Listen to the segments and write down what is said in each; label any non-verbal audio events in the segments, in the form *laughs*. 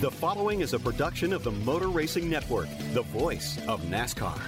The following is a production of the Motor Racing Network, the voice of NASCAR.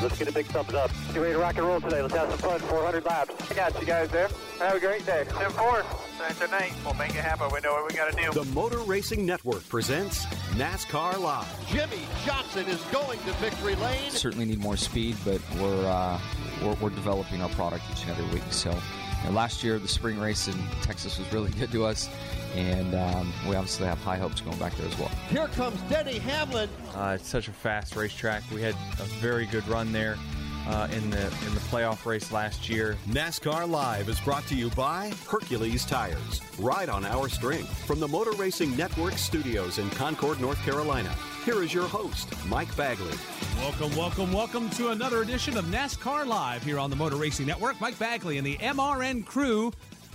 Let's get a big thumbs up. Get ready to rock and roll today. Let's have some fun. 400 laps. I got you guys there. Have a great day. 10-4. Tonight, we'll make it happen. We know what we got to do. The Motor Racing Network presents NASCAR Live. Jimmie Johnson is going to victory lane. Certainly need more speed, but we're, uh, we're, we're developing our product each and every week. So you know, last year, the spring race in Texas was really good to us, and um, we obviously have high hopes going back there as well. Here comes Denny Hamlin. Uh, it's such a fast racetrack. We had a very good run there. Uh, in the in the playoff race last year. NASCAR Live is brought to you by Hercules Tires. Ride on our strength from the Motor Racing Network studios in Concord, North Carolina. Here is your host, Mike Bagley. Welcome, welcome, welcome to another edition of NASCAR Live here on the Motor Racing Network. Mike Bagley and the MRN crew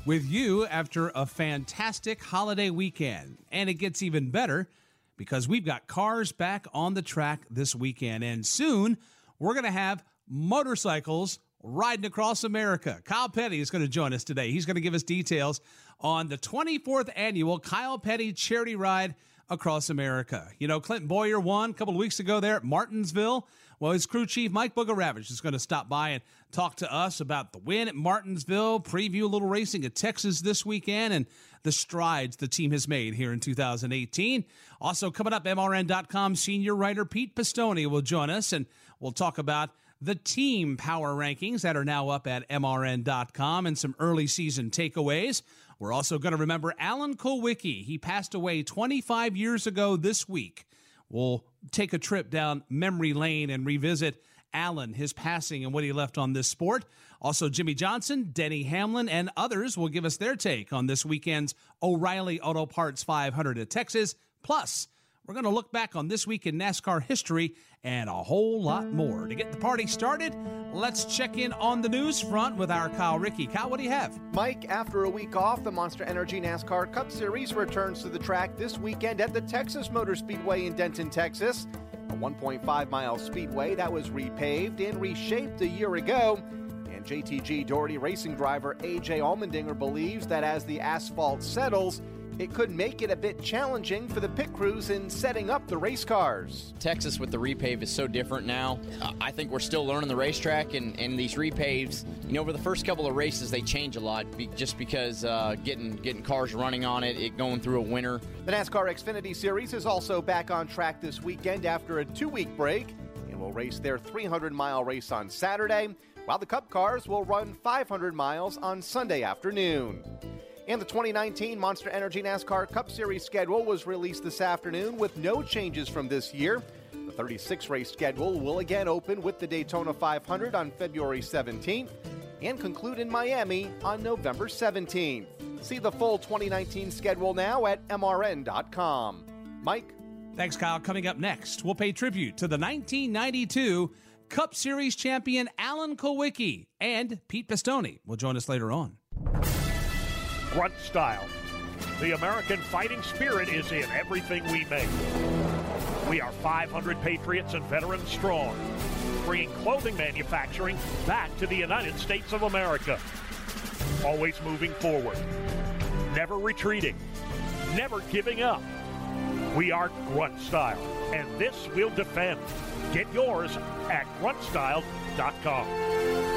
with you after a fantastic holiday weekend. And it gets even better because we've got cars back on the track this weekend. And soon we're going to have motorcycles riding across America. Kyle Petty is going to join us today. He's going to give us details on the 24th annual Kyle Petty Charity Ride across America. You know, Clinton Bowyer won a couple of weeks ago there at Martinsville. Well, his crew chief, Mike Bugarewicz, is going to stop by and talk to us about the win at Martinsville, preview a little racing at Texas this weekend, and the strides the team has made here in 2018. Also, coming up, MRN.com senior writer Pete Pistone will join us, and we'll talk about the team power rankings that are now up at MRN.com and some early season takeaways. We're also going to remember Alan Kulwicki. He passed away 25 years ago this week. We'll take a trip down memory lane and revisit Alan, his passing, and what he left on this sport. Also, Jimmie Johnson, Denny Hamlin, and others will give us their take on this weekend's O'Reilly Auto Parts 500 at Texas. Plus, we're going to look back on this week in NASCAR history and a whole lot more. To get the party started, let's check in on the news front with our Kyle Rickey. Kyle, what do you have? Mike, after a week off, the Monster Energy NASCAR Cup Series returns to the track this weekend at the Texas Motor Speedway in Denton, Texas. A 1.5 mile speedway that was repaved and reshaped a year ago. And JTG Doherty racing driver AJ Allmendinger believes that as the asphalt settles, it could make it a bit challenging for the pit crews in setting up the race cars. Texas with the repave is so different now. I think we're still learning the racetrack and, and these repaves. You know, over the first couple of races, they change a lot just because uh, getting getting cars running on it, it going through a winter. The NASCAR Xfinity Series is also back on track this weekend after a two-week break, and will race their 300-mile race on Saturday, while the Cup cars will run 500 miles on Sunday afternoon. And the 2019 Monster Energy NASCAR Cup Series schedule was released this afternoon with no changes from this year. The 36 race schedule will again open with the Daytona 500 on February 17th and conclude in Miami on November 17th. See the full 2019 schedule now at MRN.com. Mike? Thanks, Kyle. Coming up next, we'll pay tribute to the 1992 Cup Series champion Alan Kulwicki and Pete Pistone will join us later on grunt style. The American fighting spirit is in everything we make. We are 500 patriots and veterans strong, bringing clothing manufacturing back to the United States of America. Always moving forward, never retreating, never giving up. We are Grunt Style, and this we'll defend. Get yours at gruntstyle.com.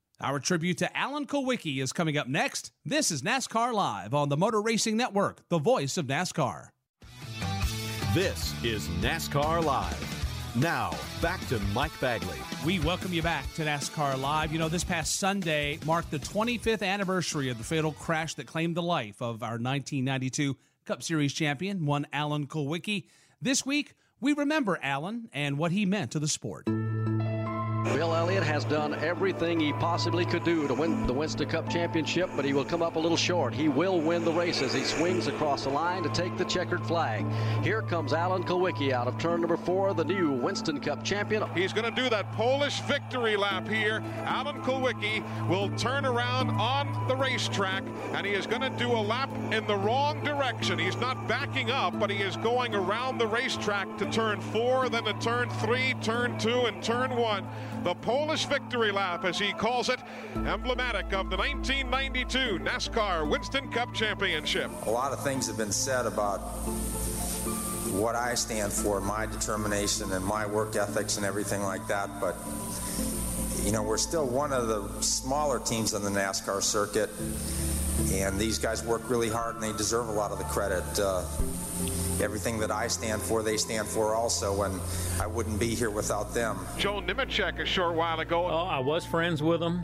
Our tribute to Alan Kulwicki is coming up next. This is NASCAR Live on the Motor Racing Network, the voice of NASCAR. This is NASCAR Live. Now, back to Mike Bagley. We welcome you back to NASCAR Live. You know, this past Sunday marked the 25th anniversary of the fatal crash that claimed the life of our 1992 Cup Series champion, one Alan Kulwicki. This week, we remember Alan and what he meant to the sport. Bill Elliott has done everything he possibly could do to win the Winston Cup championship, but he will come up a little short. He will win the race as he swings across the line to take the checkered flag. Here comes Alan Kulwicki out of turn number four, the new Winston Cup champion. He's going to do that Polish victory lap here. Alan Kulwicki will turn around on the racetrack, and he is going to do a lap in the wrong direction. He's not backing up, but he is going around the racetrack to turn four, then to turn three, turn two, and turn one the Polish victory lap, as he calls it, emblematic of the 1992 NASCAR Winston Cup Championship. A lot of things have been said about what I stand for, my determination and my work ethics and everything like that, but you know, we're still one of the smaller teams on the NASCAR circuit, and these guys work really hard and they deserve a lot of the credit. Uh, everything that I stand for, they stand for also, and I wouldn't be here without them. Joe Nemechek a short while ago. Oh, I was friends with him.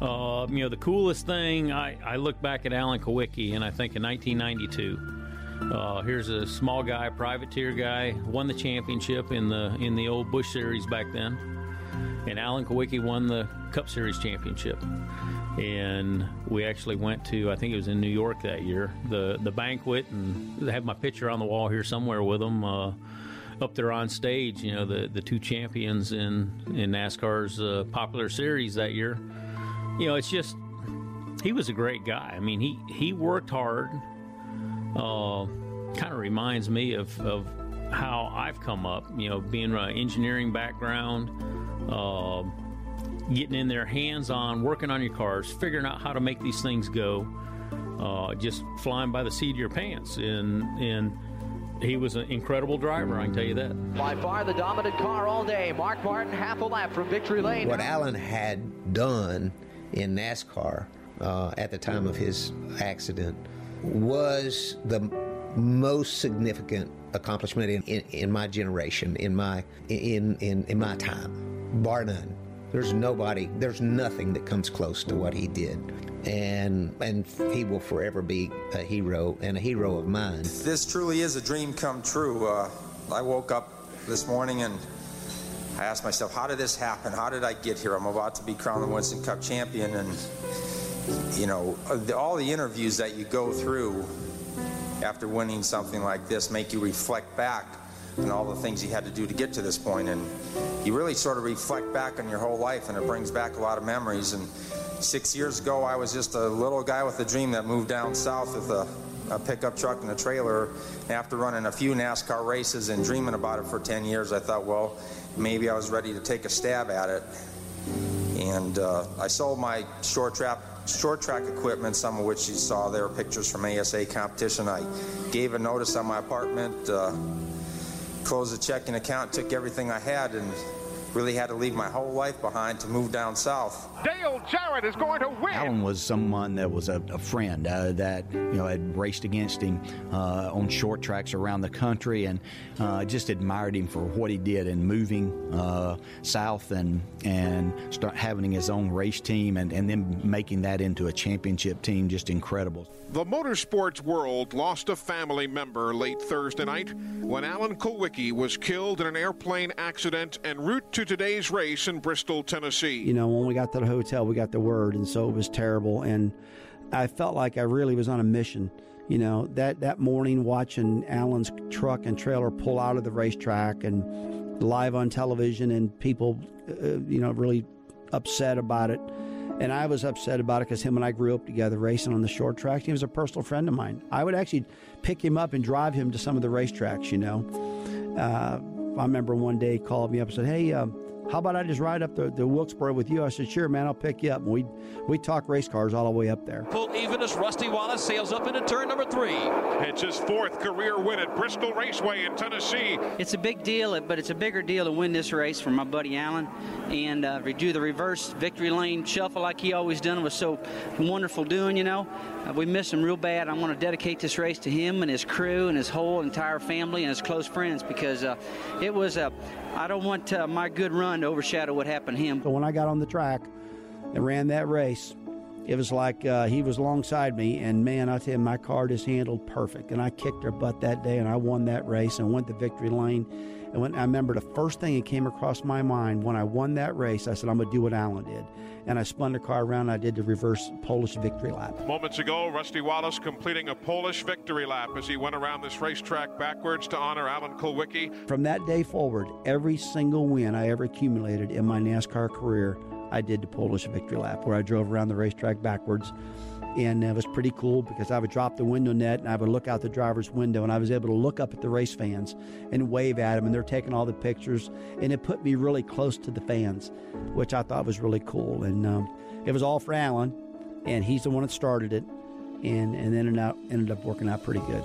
Uh, you know, the coolest thing, I, I look back at Alan Kulwicki, and I think in 1992, uh, here's a small guy, privateer guy, won the championship in the in the old Busch Series back then, and Alan Kulwicki won the Cup Series championship and we actually went to I think it was in New York that year the the banquet and I have my picture on the wall here somewhere with them uh, up there on stage you know the the two champions in in NASCAR's uh, popular series that year. You know it's just he was a great guy. I mean he he worked hard uh, kind of reminds me of, of how I've come up you know being an engineering background uh, getting in there hands on, working on your cars, figuring out how to make these things go, uh, just flying by the seat of your pants. And, and he was an incredible driver, I can tell you that. By far the dominant car all day. Mark Martin, half a lap from victory lane. What Alan had done in NASCAR uh, at the time of his accident was the most significant accomplishment in, in, in my generation, in my in, in in my time, bar none. There's nobody, there's nothing that comes close to what he did. And and he will forever be a hero and a hero of mine. This truly is a dream come true. Uh, I woke up this morning and I asked myself, how did this happen? How did I get here? I'm about to be crowned the Winston Cup champion, and you know, all the interviews that you go through after winning something like this make you reflect back on all the things you had to do to get to this point. And you really sort of reflect back on your whole life, and it brings back a lot of memories. And six years ago, I was just a little guy with a dream that moved down south with a, a pickup truck and a trailer. After running a few NASCAR races and dreaming about it for 10 years, I thought, well, maybe I was ready to take a stab at it. And uh, I sold my short track short track equipment, some of which you saw there, pictures from ASA competition. I gave a notice on my apartment. Uh, closed a checking account, took everything I had, and really had to leave my whole life behind to move down south. Dale Jarrett is going to win. Alan was someone that was a, a friend uh, that you know had raced against him uh, on short tracks around the country, and uh, just admired him for what he did in moving uh, south and and start having his own race team, and, and then making that into a championship team. Just incredible. The motorsports world lost a family member late Thursday night when Alan Kulwicki was killed in an airplane accident en route to today's race in Bristol, Tennessee. You know, when we got to the hotel, we got the word, and so it was terrible. And I felt like I really was on a mission. You know, that, that morning watching Alan's truck and trailer pull out of the racetrack and live on television and people, uh, you know, really upset about it And I was upset about it because him and I grew up together racing on the short tracks. He was a personal friend of mine. I would actually pick him up and drive him to some of the racetracks, you know. Uh, I remember one day called me up and said, Hey, um, how about I just ride up the, the Wilkesboro with you? I said, sure, man, I'll pick you up. And we we talk race cars all the way up there. Pull even as Rusty Wallace sails up into turn number three. It's his fourth career win at Bristol Raceway in Tennessee. It's a big deal, but it's a bigger deal to win this race for my buddy Alan and uh, do the reverse victory lane shuffle like he always done. It was so wonderful doing, you know. Uh, we miss him real bad. I want to dedicate this race to him and his crew and his whole entire family and his close friends because uh, it was a. I don't want uh, my good run to overshadow what happened to him. So when I got on the track and ran that race, it was like uh, he was alongside me, and man, I tell you, my car just handled perfect. And I kicked her butt that day, and I won that race and went the victory lane. And when I remember the first thing that came across my mind when I won that race, I said, I'm going to do what Alan did. And I spun the car around, I did the reverse Polish victory lap. Moments ago, Rusty Wallace completing a Polish victory lap as he went around this racetrack backwards to honor Alan Kulwicki. From that day forward, every single win I ever accumulated in my NASCAR career, I did the Polish victory lap, where I drove around the racetrack backwards and it was pretty cool because I would drop the window net and I would look out the driver's window and I was able to look up at the race fans and wave at them and they're taking all the pictures and it put me really close to the fans, which I thought was really cool. And um, it was all for Alan, and he's the one that started it, and and then it ended up working out pretty good.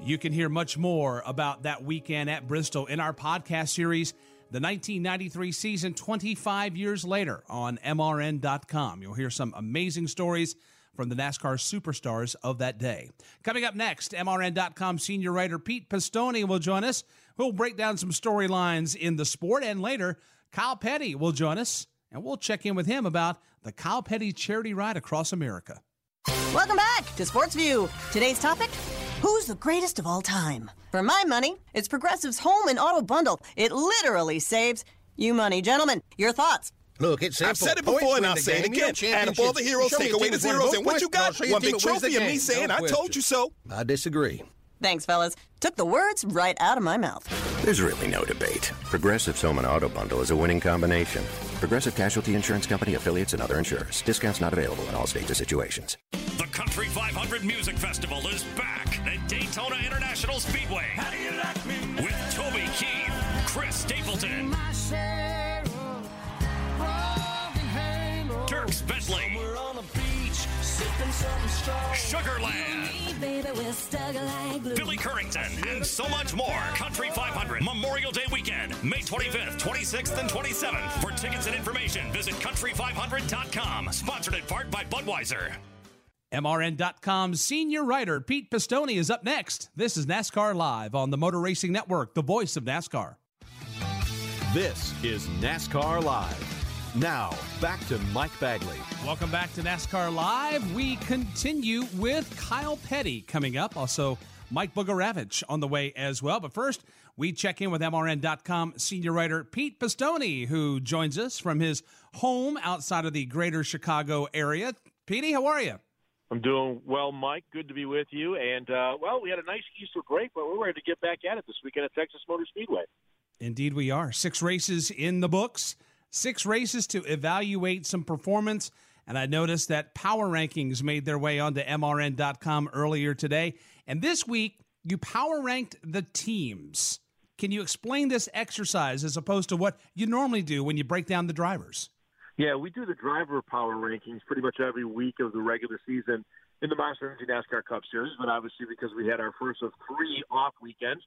You can hear much more about that weekend at Bristol in our podcast series the 1993 season 25 years later on MRN.com. You'll hear some amazing stories from the NASCAR superstars of that day. Coming up next, MRN.com senior writer Pete Pistone will join us. We'll break down some storylines in the sport, and later, Kyle Petty will join us, and we'll check in with him about the Kyle Petty charity ride across America. Welcome back to Sports View. Today's topic Who's the greatest of all time? For my money, it's Progressive's home and auto bundle. It literally saves you money. Gentlemen, your thoughts? Look, it's simple. I've said it before and I'll say it again. Add up all the heroes, take away the zeros, and what you got? One big trophy and me saying, I told you so. I disagree. Thanks, fellas. Took the words right out of my mouth. There's really no debate. Progressive's home and auto bundle is a winning combination. Progressive Casualty Insurance Company affiliates and other insurers. Discounts not available in all states or situations. The Country 500 Music Festival is back at Daytona International Speedway. Like me, with Toby Keith, Chris Stapleton, Dierks Bentley, Sugarland, Billy Currington, and so much more. Country 500 Memorial Day weekend, May 25th, 26th, and 27th. For tickets and information, visit country500.com. Sponsored in part by Budweiser. MRN.com senior writer Pete Pistone is up next. This is NASCAR Live on the Motor Racing Network, the voice of NASCAR. This is NASCAR Live. Now, back to Mike Bagley. Welcome back to NASCAR Live. We continue with Kyle Petty coming up. Also, Mike Bugarewicz on the way as well. But first, we check in with MRN.com senior writer Pete Pistone, who joins us from his home outside of the greater Chicago area. Petey, how are you? I'm doing well, Mike. Good to be with you. And, uh, well, we had a nice Easter break, but we're ready to get back at it this weekend at Texas Motor Speedway. Indeed, we are. Six races in the books six races to evaluate some performance. And I noticed that power rankings made their way onto MRN.com earlier today. And this week, you power ranked the teams. Can you explain this exercise as opposed to what you normally do when you break down the drivers? Yeah, we do the driver power rankings pretty much every week of the regular season in the Monster Energy NASCAR Cup Series. But obviously, because we had our first of three off weekends,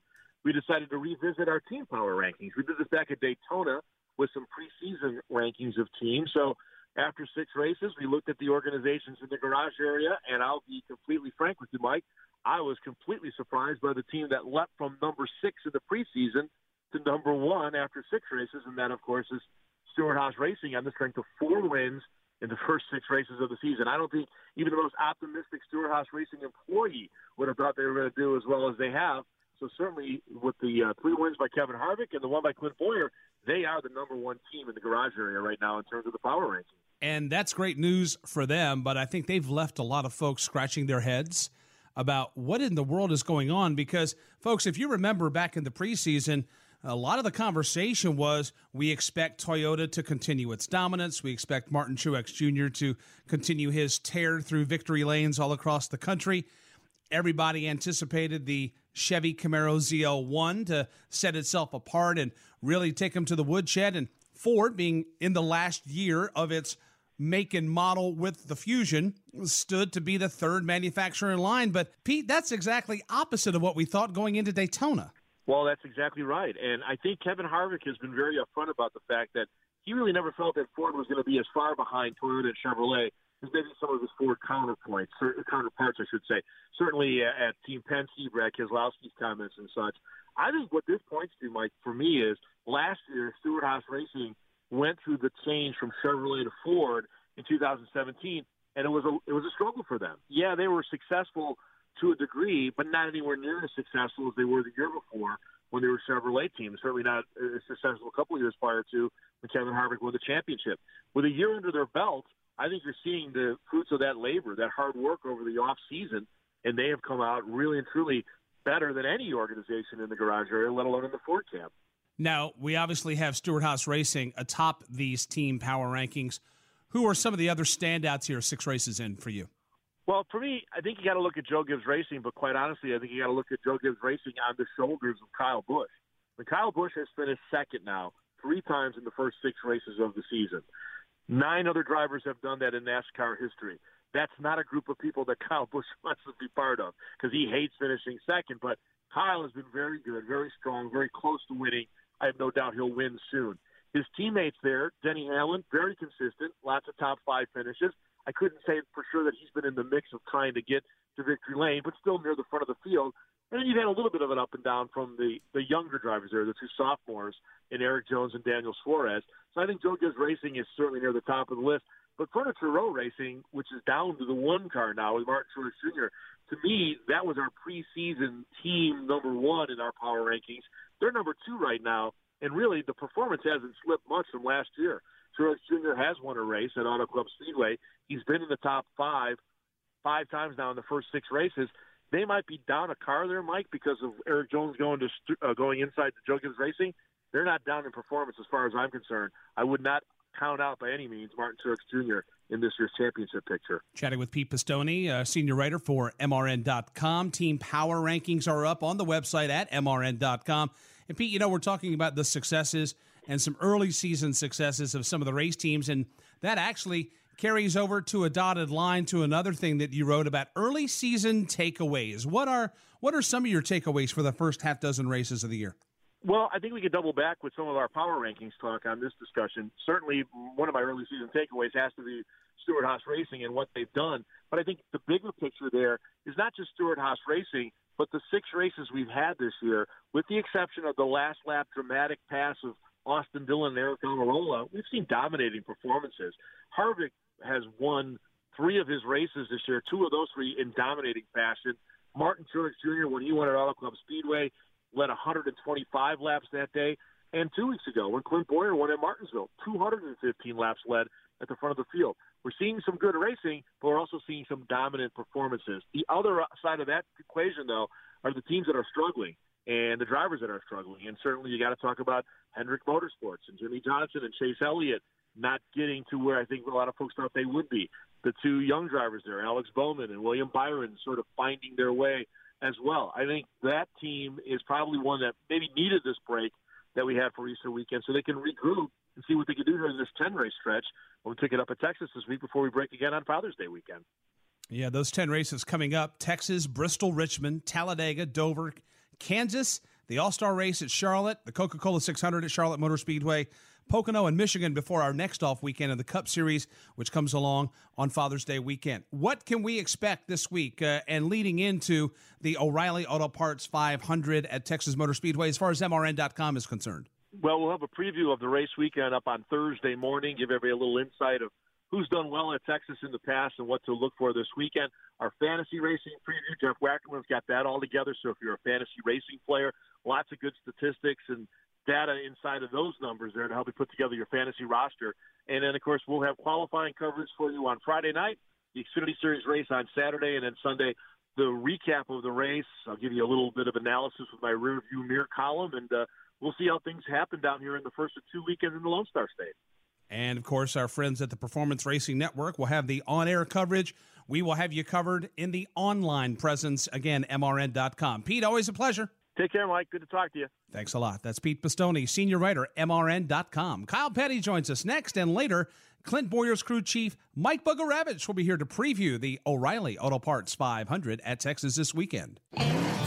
we decided to revisit our team power rankings. We did this back at Daytona with some preseason rankings of teams. So after six races, we looked at the organizations in the garage area, and I'll be completely frank with you, Mike. I was completely surprised by the team that leapt from number six in the preseason to number one after six races, and that, of course, is Stewart-Haas Racing on the strength of four wins in the first six races of the season. I don't think even the most optimistic Stewart-Haas Racing employee would have thought they were going to do as well as they have. So certainly, with the uh, three wins by Kevin Harvick and the one by Clint Bowyer, they are the number one team in the garage area right now in terms of the power ranking. And that's great news for them, but I think they've left a lot of folks scratching their heads about what in the world is going on. Because, folks, if you remember back in the preseason, a lot of the conversation was we expect Toyota to continue its dominance. We expect Martin Truex Jr. to continue his tear through victory lanes all across the country. Everybody anticipated the Chevy Camaro ZL1 to set itself apart and really take them to the woodshed. And Ford, being in the last year of its make and model with the Fusion, stood to be the third manufacturer in line. But Pete, that's exactly opposite of what we thought going into Daytona. Well, that's exactly right. And I think Kevin Harvick has been very upfront about the fact that he really never felt that Ford was going to be as far behind Toyota and Chevrolet as maybe some of his Ford counterpoints, counterparts, I should say. Certainly uh, at Team Penske, Brad Keselowski's comments and such. I think what this points to, Mike, for me is last year, Stewart-Haas Racing went through the change from Chevrolet to Ford in 2017, and it was a it was a struggle for them. Yeah, they were successful to a degree, but not anywhere near as successful as they were the year before when they were Chevrolet team. Certainly not as successful a couple of years prior to when Kevin Harvick won the championship. With a year under their belt, I think you're seeing the fruits of that labor, that hard work over the off season, and they have come out really and truly better than any organization in the garage area, let alone in the Ford camp. Now, we obviously have Stewart-Haas Racing atop these team power rankings. Who are some of the other standouts here, six races in for you? Well, for me, I think you got to look at Joe Gibbs Racing, but quite honestly, I think you got to look at Joe Gibbs Racing on the shoulders of Kyle Busch. But Kyle Busch has finished second now three times in the first six races of the season. Nine other drivers have done that in NASCAR history. That's not a group of people that *laughs* Kyle Busch wants to be part of because he hates finishing second. But Kyle has been very good, very strong, very close to winning. I have no doubt he'll win soon. His teammates there, Denny Hamlin, very consistent, lots of top five finishes. I couldn't say for sure that he's been in the mix of trying to get to victory lane, but still near the front of the field. And then you've had a little bit of an up and down from the the younger drivers there, the two sophomores in Erik Jones and Daniel Suarez. So I think Joe Gibbs Racing is certainly near the top of the list. But Furniture Row Racing, which is down to the one car now with Martin Truex Jr., to me, that was our preseason team number one in our power rankings. They're number two right now, and really the performance hasn't slipped much from last year. Truex Jr. has won a race at Auto Club Speedway. He's been in the top five five times now in the first six races. They might be down a car there, Mike, because of Erik Jones going to uh, going inside the Joe Racing. They're not down in performance as far as I'm concerned. I would not count out by any means Martin Truex Jr. in this year's championship picture. Chatting with Pete Pistone, uh, senior writer for MRN.com. Team power rankings are up on the website at MRN.com. And Pete, you know, we're talking about the successes and some early season successes of some of the race teams, and that actually carries over to a dotted line to another thing that you wrote about early season takeaways. What are what are some of your takeaways for the first half dozen races of the year? Well, I think we could double back with some of our power rankings talk on this discussion. Certainly, one of my early season takeaways has to be Stewart-Haas Racing and what they've done. But I think the bigger picture there is not just Stewart-Haas Racing, but the six races we've had this year, with the exception of the last lap dramatic pass of Austin Dillon and Aric Almirola, we've seen dominating performances. Harvick has won three of his races this year, two of those three in dominating fashion. Martin Truex Jr., when he won at Auto Club Speedway, led 125 laps that day. And two weeks ago, when Clint Bowyer won at Martinsville, 215 laps led at the front of the field. We're seeing some good racing, but we're also seeing some dominant performances. The other side of that equation, though, are the teams that are struggling and the drivers that are struggling. And certainly you got to talk about Hendrick Motorsports and Jimmie Johnson and Chase Elliott not getting to where I think a lot of folks thought they would be. The two young drivers there, Alex Bowman and William Byron, sort of finding their way as well. I think that team is probably one that maybe needed this break that we had for Easter weekend so they can regroup and see what they can do during this 10 race stretch we pick it up at Texas this week before we break again on Father's Day weekend. Yeah, those 10 races coming up Texas, Bristol, Richmond, Talladega, Dover, Kansas, the All Star race at Charlotte, the Coca Cola 600 at Charlotte Motor Speedway, Pocono and Michigan before our next off weekend of the Cup Series, which comes along on Father's Day weekend. What can we expect this week uh, and leading into the O'Reilly Auto Parts 500 at Texas Motor Speedway as far as MRN.com is concerned? Well, we'll have a preview of the race weekend up on Thursday morning, give everybody a little insight of who's done well at Texas in the past and what to look for this weekend. Our fantasy racing preview, Jeff Wackerman's got that all together. So if you're a fantasy racing player, lots of good statistics and data inside of those numbers there to help you put together your fantasy roster. And then, of course, we'll have qualifying coverage for you on Friday night, the Xfinity Series race on Saturday, and then Sunday, the recap of the race. I'll give you a little bit of analysis with my rear view mirror column, and uh, we'll see how things happen down here in the first of two weekends in the Lone Star State. And of course, our friends at the Performance Racing Network will have the on air coverage. We will have you covered in the online presence. Again, MRN.com. Pete, always a pleasure. Take care, Mike. Good to talk to you. Thanks a lot. That's Pete Pistone, senior writer, MRN.com. Kyle Petty joins us next, and later, Clint Bowyer's crew chief Mike Bugarewicz will be here to preview the O'Reilly Auto Parts 500 at Texas this weekend.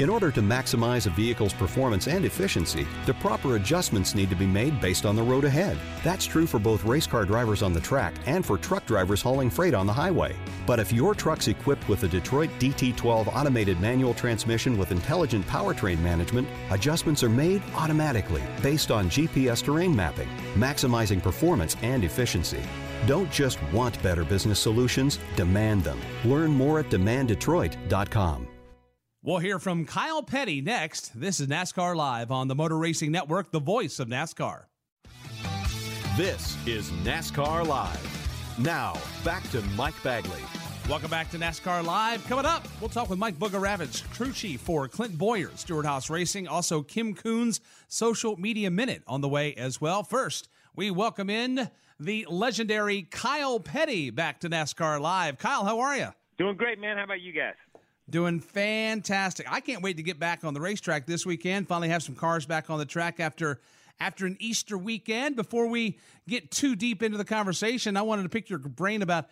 In order to maximize a vehicle's performance and efficiency, the proper adjustments need to be made based on the road ahead. That's true for both race car drivers on the track and for truck drivers hauling freight on the highway. But if your truck's equipped with the Detroit DT12 automated manual transmission with intelligent powertrain management, adjustments are made automatically based on GPS terrain mapping, maximizing performance and efficiency. Don't just want better business solutions, demand them. Learn more at demanddetroit.com. We'll hear from Kyle Petty next. This is NASCAR Live on the Motor Racing Network, the voice of NASCAR. This is NASCAR Live. Now, back to Mike Bagley. Welcome back to NASCAR Live. Coming up, we'll talk with Mike Bugarewicz, crew chief for Clint Bowyer, Stewart House Racing. Also, Kim Coon's Social Media Minute on the way as well. First, we welcome in the legendary Kyle Petty back to NASCAR Live. Kyle, how are you? Doing great, man. How about you guys? Doing fantastic. I can't wait to get back on the racetrack this weekend. Finally have some cars back on the track after after an Easter weekend. Before we get too deep into the conversation, I wanted to pick your brain about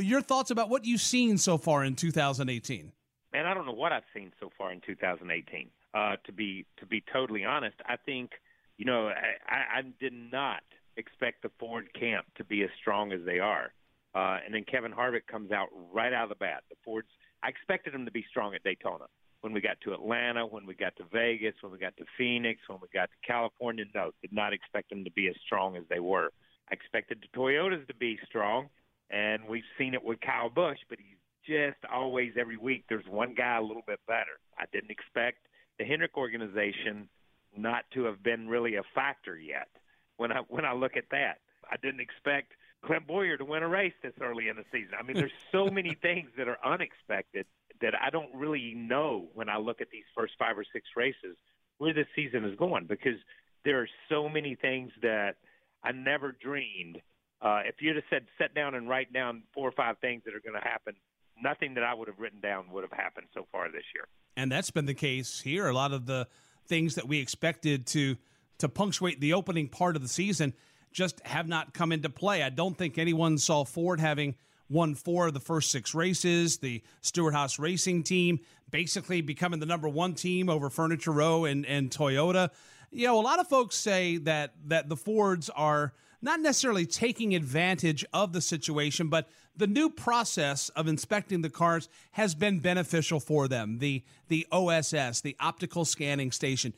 your thoughts about what you've seen so far in 2018. Man, I don't know what I've seen so far in 2018. Uh, to be to be totally honest, I think you know I, I did not expect the Ford camp to be as strong as they are. Uh, and then Kevin Harvick comes out right out of the bat. The Ford's I expected them to be strong at Daytona. When we got to Atlanta, when we got to Vegas, when we got to Phoenix, when we got to California, no, did not expect them to be as strong as they were. I expected the Toyotas to be strong, and we've seen it with Kyle Busch, but he's just always every week there's one guy a little bit better. I didn't expect the Hendrick organization not to have been really a factor yet. When I when I look at that, I didn't expect Clint Bowyer to win a race this early in the season. I mean, there's so *laughs* many things that are unexpected that I don't really know when I look at these first five or six races where this season is going because there are so many things that I never dreamed. Uh, if you'd have said, sit down and write down four or five things that are going to happen, nothing that I would have written down would have happened so far this year. And that's been the case here. A lot of the things that we expected to to punctuate the opening part of the season just have not come into play. I don't think anyone saw Ford having won four of the first six races. The Stewart Haas Racing team basically becoming the number one team over Furniture Row and, and Toyota. You know, a lot of folks say that that the Fords are not necessarily taking advantage of the situation, but the new process of inspecting the cars has been beneficial for them. The the OSS, the optical scanning station.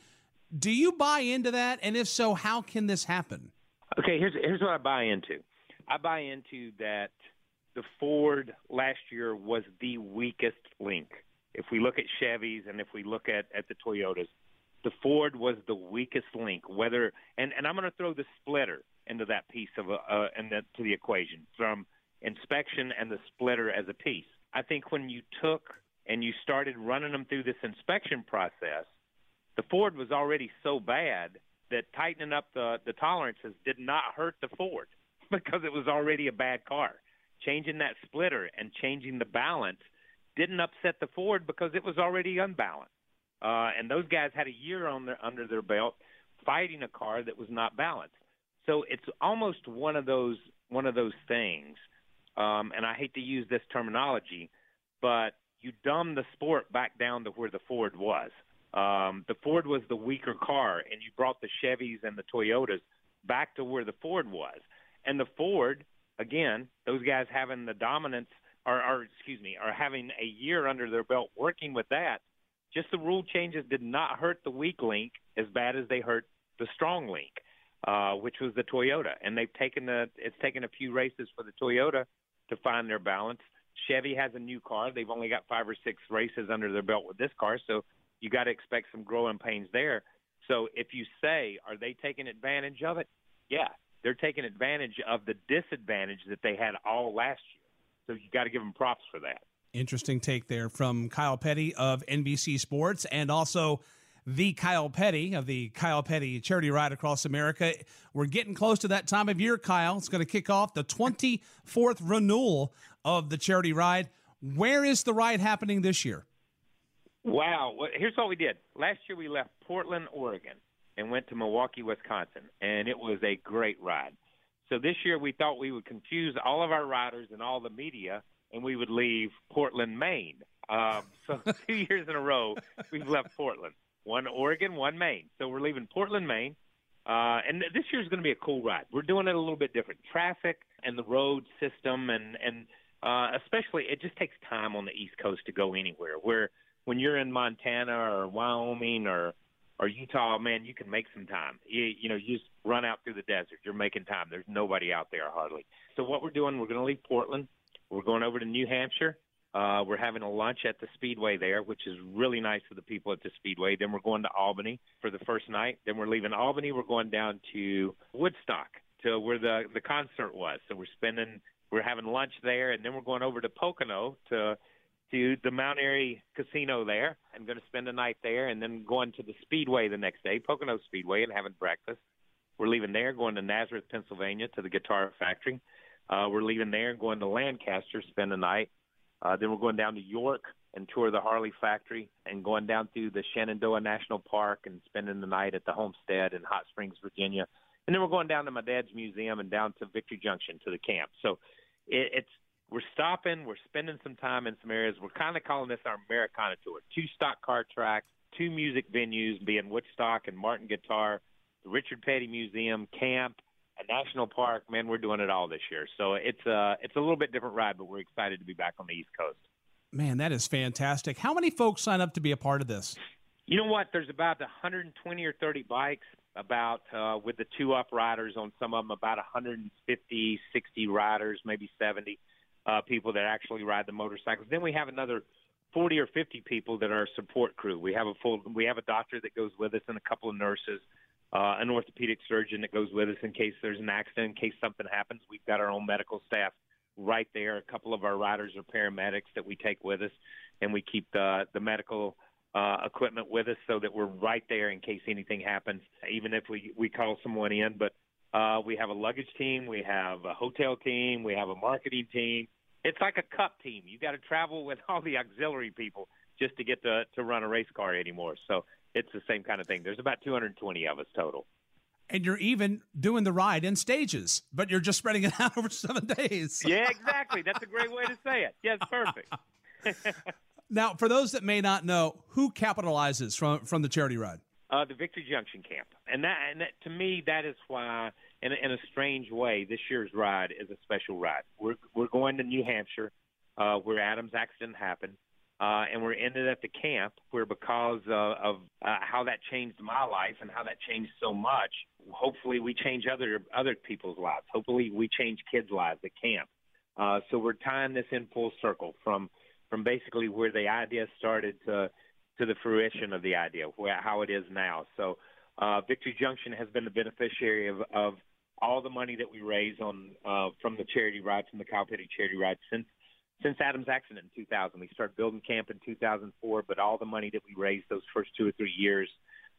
Do you buy into that? And if so, how can this happen? Okay, here's here's what I buy into. I buy into that the Ford last year was the weakest link. If we look at Chevys and if we look at at the Toyotas, the Ford was the weakest link. Whether and and I'm going to throw the splitter into that piece of uh, and that to the equation from inspection and the splitter as a piece. I think when you took and you started running them through this inspection process, the Ford was already so bad that tightening up the the tolerances did not hurt the Ford *laughs* because it was already a bad car. Changing that splitter and changing the balance didn't upset the Ford because it was already unbalanced. Uh, and those guys had a year on their under their belt fighting a car that was not balanced. So it's almost one of those one of those things. Um, and I hate to use this terminology, but you dumb the sport back down to where the Ford was. Um, the Ford was the weaker car, and you brought the Chevys and the Toyotas back to where the Ford was. And the Ford, again, those guys having the dominance, or, or excuse me, are having a year under their belt working with that, Just the rule changes did not hurt the weak link as bad as they hurt the strong link, uh, which was the Toyota. And they've taken the it's taken a few races for the Toyota to find their balance. Chevy has a new car. They've only got five or six races under their belt with this car, so you got to expect some growing pains there. So if you say, are they taking advantage of it? Yeah, they're taking advantage of the disadvantage that they had all last year. So you got to give them props for that. Interesting take there from Kyle Petty of NBC Sports and also the Kyle Petty of the Kyle Petty Charity Ride Across America. We're getting close to that time of year, Kyle. It's going to kick off the 24th renewal of the Charity Ride. Where is the ride happening this year? Wow. Here's what we did. Last year we left Portland, Oregon, and went to Milwaukee, Wisconsin, and it was a great ride. So this year we thought we would confuse all of our riders and all the media, and we would leave Portland, Maine. Um, so *laughs* two years in a row we've left Portland. One Oregon, one Maine. So we're leaving Portland, Maine. Uh, and this year's going to be a cool ride. We're doing it a little bit different. Traffic and the road system, and and uh, especially it just takes time on the East Coast to go anywhere. Where when you're in Montana or Wyoming or or Utah, man, you can make some time. You, you know, you just run out through the desert. You're making time. There's nobody out there hardly. So what we're doing, we're going to leave Portland. We're going over to New Hampshire. Uh, we're having a lunch at the Speedway there, which is really nice for the people at the Speedway. Then we're going to Albany for the first night. Then we're leaving Albany. We're going down to Woodstock to where the the concert was. So we're spending, we're having lunch there, and then we're going over to Pocono to to the Mount Airy Casino there. I'm going to spend a night there, and then going to the Speedway the next day, Pocono Speedway, and having breakfast. We're leaving there, going to Nazareth, Pennsylvania, to the Guitar Factory. Uh, we're leaving there and going to Lancaster, spend the night. Uh, then we're going down to York and tour the Harley factory and going down through the Shenandoah National Park and spending the night at the homestead in Hot Springs, Virginia. And then we're going down to my dad's museum and down to Victory Junction to the camp. So it, it's we're stopping, we're spending some time in some areas. We're kind of calling this our Americana tour. Two stock car tracks, two music venues being Woodstock and Martin Guitar, the Richard Petty Museum, camp, a national park. Man, we're doing it all this year. So it's a it's a little bit different ride, but we're excited to be back on the East Coast. Man, that is fantastic. How many folks sign up to be a part of this? You know what? There's about 120 or 30 bikes. About uh, with the two up riders on some of them, about 150, 60 riders, maybe 70 uh, people that actually ride the motorcycles. Then we have another 40 or 50 people that are support crew. We have a full, we have a doctor that goes with us and a couple of nurses, uh, an orthopedic surgeon that goes with us in case there's an accident, in case something happens. We've got our own medical staff right there. A couple of our riders are paramedics that we take with us, and we keep the the medical uh, equipment with us so that we're right there in case anything happens, even if we we call someone in. But uh, we have a luggage team, we have a hotel team, we have a marketing team, it's like a cup team. You got to travel with *laughs* all the auxiliary people just to get to to run a race car anymore. So it's the same kind of thing. There's about 220 of us total. And you're even doing the ride in stages, but you're just spreading it *laughs* out over seven days. yeah, exactly. That's a great way to say it. Yes, perfect. *laughs* now, for those that may not know, who capitalizes from from the charity ride? Uh, the Victory Junction camp, and that, and that, to me, that is why in a, in a strange way, this year's ride is a special ride. We're we're going to New Hampshire, uh, where Adam's accident happened, uh, and we're ended at the camp where because uh, of uh, how that changed my life and how that changed so much. Hopefully, we change other other people's lives. Hopefully, we change kids' lives at camp. Uh, so we're tying this in full circle from from basically where the idea started to to the fruition of the idea, where how it is now. So uh, Victory Junction has been the beneficiary of, of all the money that we raise on uh, from the charity ride, from the Kyle Petty charity ride since since Adam's accident in 2000. We started building camp in 2004, but all the money that we raised those first two or three years,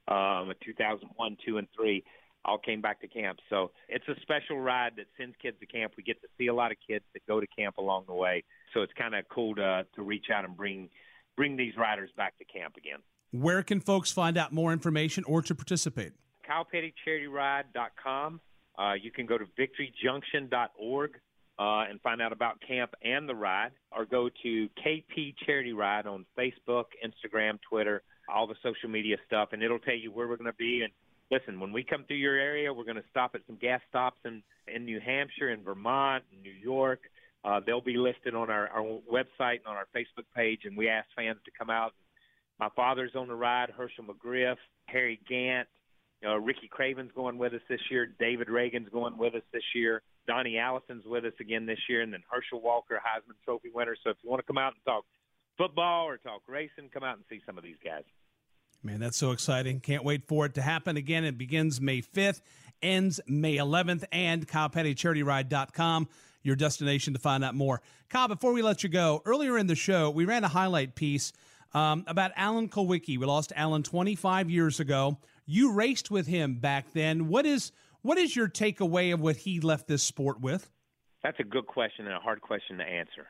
um, 2001, two, and three, all came back to camp. So it's a special ride that sends kids to camp. We get to see a lot of kids that go to camp along the way. So it's kind of cool to to reach out and bring bring these riders back to camp again. Where can folks find out more information or to participate? KylePettyCharityRide.com. Uh, you can go to victoryjunction.org uh, and find out about camp and the ride, or go to KP Charity Ride on Facebook, Instagram, Twitter, all the social media stuff, and it'll tell you where we're going to be. And listen, when we come through your area, we're going to stop at some gas stops in, in New Hampshire, in Vermont, in New York. Uh, they'll be listed on our, our website and on our Facebook page, and we ask fans to come out My father's on the ride, Hershel McGriff, Harry Gant, you know, Ricky Craven's going with us this year. David Ragan's going with us this year. Donnie Allison's with us again this year, and then Herschel Walker, Heisman Trophy winner. So if you want to come out and talk football or talk racing, come out and see some of these guys. Man, that's so exciting. Can't wait for it to happen again. It begins May 5th, ends May 11th, and KylePettyCharityRide.com, your destination to find out more. Kyle, before we let you go, earlier in the show, we ran a highlight piece um, about Alan Kulwicki. We lost Alan 25 years ago. You raced with him back then. What is what is your takeaway of what he left this sport with? That's a good question and a hard question to answer.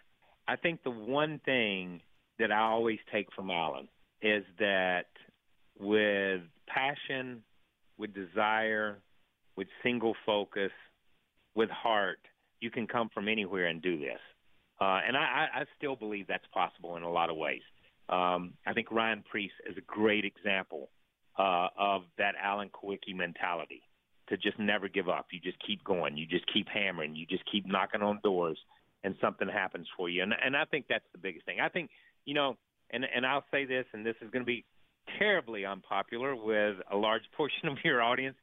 I think the one thing that I always take from Alan is that with passion, with desire, with single focus, with heart, you can come from anywhere and do this. Uh, and I, I still believe that's possible in a lot of ways. Um, I think Ryan Preece is a great example uh, of that Alan Kulwicki mentality to just never give up. You just keep going. You just keep hammering. You just keep knocking on doors, and something happens for you. And and I think that's the biggest thing. I think you know, and and I'll say this, and this is going to be terribly unpopular with a large *laughs* portion of your audience,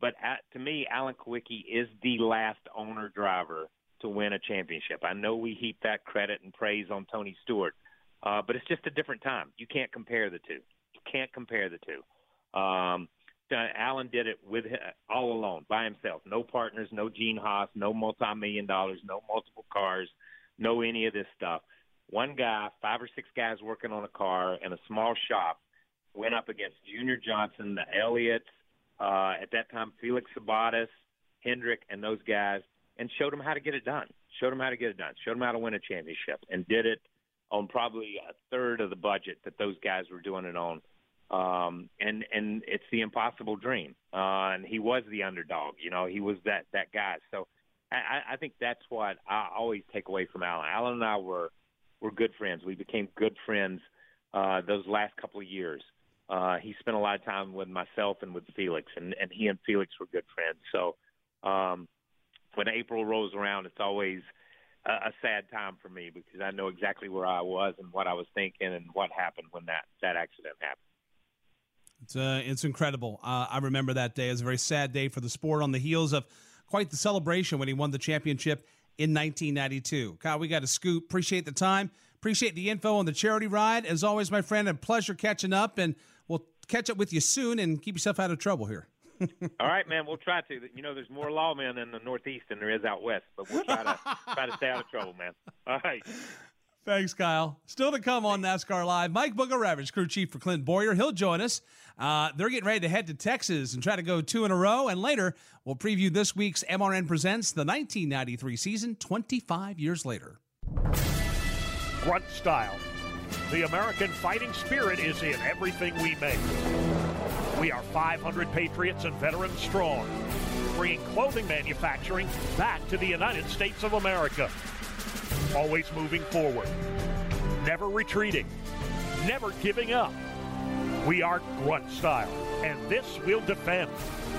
but at, to me, Alan Kulwicki is the last owner driver to win a championship. I know we heap that credit and praise on Tony Stewart, uh, but it's just a different time. You can't compare the two. You can't compare the two. Um, Alan did it with all alone, by himself. No partners, no Gene Haas, no multi-million dollars, no multiple cars, no any of this stuff. One guy, five or six guys working on a car in a small shop, went up against Junior Johnson, the Elliotts, uh, at that time Felix Sabates, Hendrick, and those guys, and showed them how to get it done. Showed them how to get it done. Showed them how to win a championship, and did it on probably a third of the budget that those guys were doing it on um, and and it's the impossible dream. Uh, and he was the underdog. You know, he was that that guy. So I, I think that's what I always take away from Alan. Alan and I were were good friends. We became good friends uh, those last couple of years. Uh, he spent a lot of time with myself and with Felix, and, and he and Felix were good friends. So um, when April rolls around, it's always a, a sad time for me because I know exactly where I was and what I was thinking and what happened when that that accident happened. It's uh, it's incredible. Uh, I remember that day as a very sad day for the sport on the heels of quite the celebration when he won the championship in 1992. Kyle, we got a scoop. Appreciate the time. Appreciate the info on the charity ride. As always, my friend, a pleasure catching up, and we'll catch up with you soon and keep yourself out of trouble here. All right, man. We'll try to. You know, there's more lawmen in the Northeast than there is out west, but we'll try to try to stay out of trouble, man. All right. Thanks, Kyle. Still to come on NASCAR Live, Mike Bugarewicz, crew chief for Clint Bowyer. He'll join us. Uh, they're getting ready to head to Texas and try to go two in a row. And later, we'll preview this week's MRN Presents the 1993 season, 25 years later. Grunt style. The American fighting spirit is in everything we make. We are 500 patriots and veterans strong, bringing clothing manufacturing back to the United States of America always moving forward, never retreating, never giving up. We are Grunt Style, and this we'll defend.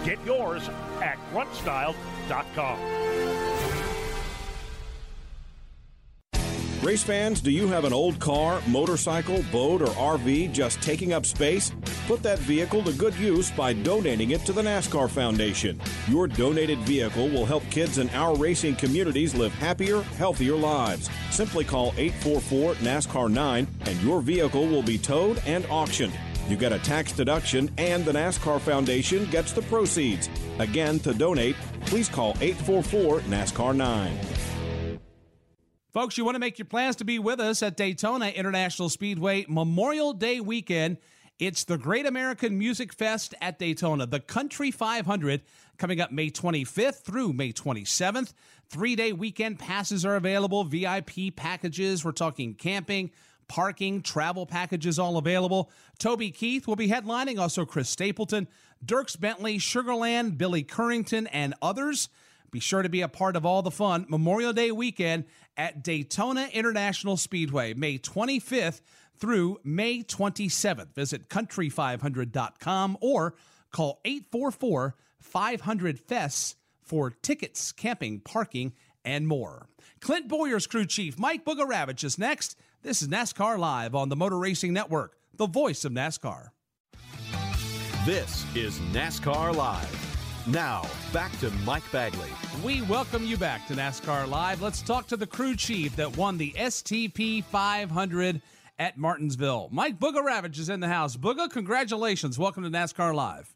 Get yours at gruntstyle.com. Race fans, do you have an old car, motorcycle, boat, or RV just taking up space? Put that vehicle to good use by donating it to the NASCAR Foundation. Your donated vehicle will help kids in our racing communities live happier, healthier lives. Simply call 844 NASCAR 9 and your vehicle will be towed and auctioned. You get a tax deduction, and the NASCAR Foundation gets the proceeds. Again, to donate, please call 844 NASCAR 9. Folks, you want to make your plans to be with us at Daytona International Speedway Memorial Day weekend. It's the Great American Music Fest at Daytona, the Country 500, coming up May 25th through May 27th. Three day weekend passes are available, VIP packages. We're talking camping, parking, travel packages all available. Toby Keith will be headlining, also Chris Stapleton, Dierks Bentley, Sugarland, Billy Currington, and others. Be sure to be a part of all the fun Memorial Day weekend at Daytona International Speedway, May 25th through May 27th. Visit country500.com or call 844 500 FESS for tickets, camping, parking, and more. Clint Bowyer's crew chief Mike Ravage is next. This is NASCAR Live on the Motor Racing Network the voice of NASCAR. This is NASCAR Live. Now, back to Mike Bagley. We welcome you back to NASCAR Live. Let's talk to the crew chief that won the STP 500 at Martinsville. Mike Bugarewicz is in the house. Booger, congratulations. Welcome to NASCAR Live.